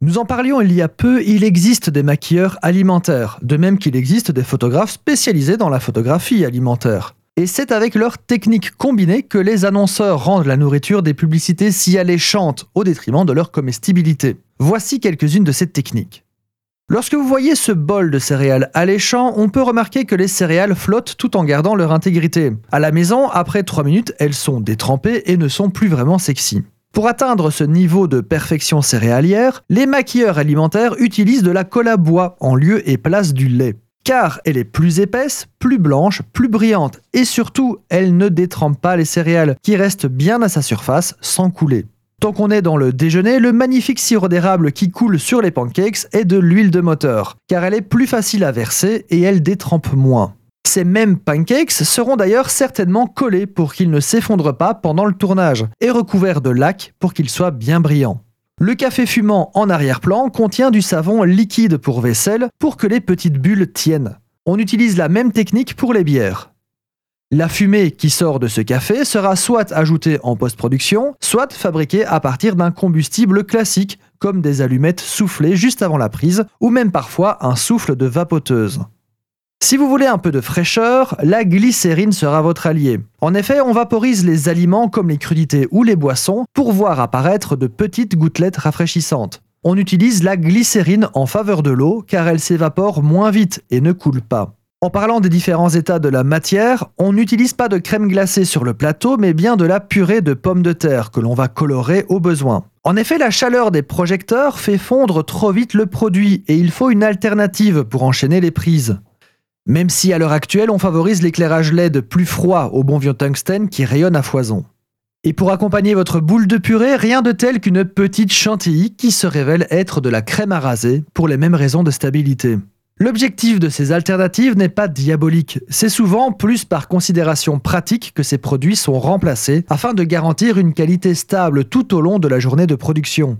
Nous en parlions il y a peu, il existe des maquilleurs alimentaires, de même qu'il existe des photographes spécialisés dans la photographie alimentaire. Et c'est avec leur technique combinée que les annonceurs rendent la nourriture des publicités si alléchantes au détriment de leur comestibilité. Voici quelques-unes de ces techniques. Lorsque vous voyez ce bol de céréales alléchant, on peut remarquer que les céréales flottent tout en gardant leur intégrité. À la maison, après 3 minutes, elles sont détrempées et ne sont plus vraiment sexy. Pour atteindre ce niveau de perfection céréalière, les maquilleurs alimentaires utilisent de la colle à bois en lieu et place du lait car elle est plus épaisse, plus blanche, plus brillante et surtout, elle ne détrempe pas les céréales qui restent bien à sa surface sans couler. Tant qu'on est dans le déjeuner, le magnifique sirop d'érable qui coule sur les pancakes est de l'huile de moteur, car elle est plus facile à verser et elle détrempe moins. Ces mêmes pancakes seront d'ailleurs certainement collés pour qu'ils ne s'effondrent pas pendant le tournage et recouverts de lac pour qu'ils soient bien brillants. Le café fumant en arrière-plan contient du savon liquide pour vaisselle pour que les petites bulles tiennent. On utilise la même technique pour les bières. La fumée qui sort de ce café sera soit ajoutée en post-production, soit fabriquée à partir d'un combustible classique, comme des allumettes soufflées juste avant la prise, ou même parfois un souffle de vapoteuse. Si vous voulez un peu de fraîcheur, la glycérine sera votre allié. En effet, on vaporise les aliments comme les crudités ou les boissons pour voir apparaître de petites gouttelettes rafraîchissantes. On utilise la glycérine en faveur de l'eau car elle s'évapore moins vite et ne coule pas. En parlant des différents états de la matière, on n'utilise pas de crème glacée sur le plateau, mais bien de la purée de pommes de terre que l'on va colorer au besoin. En effet, la chaleur des projecteurs fait fondre trop vite le produit et il faut une alternative pour enchaîner les prises. Même si à l'heure actuelle on favorise l'éclairage LED plus froid au bon vieux tungstène qui rayonne à foison. Et pour accompagner votre boule de purée, rien de tel qu'une petite chantilly qui se révèle être de la crème à raser pour les mêmes raisons de stabilité. L'objectif de ces alternatives n'est pas diabolique, c'est souvent plus par considération pratique que ces produits sont remplacés afin de garantir une qualité stable tout au long de la journée de production.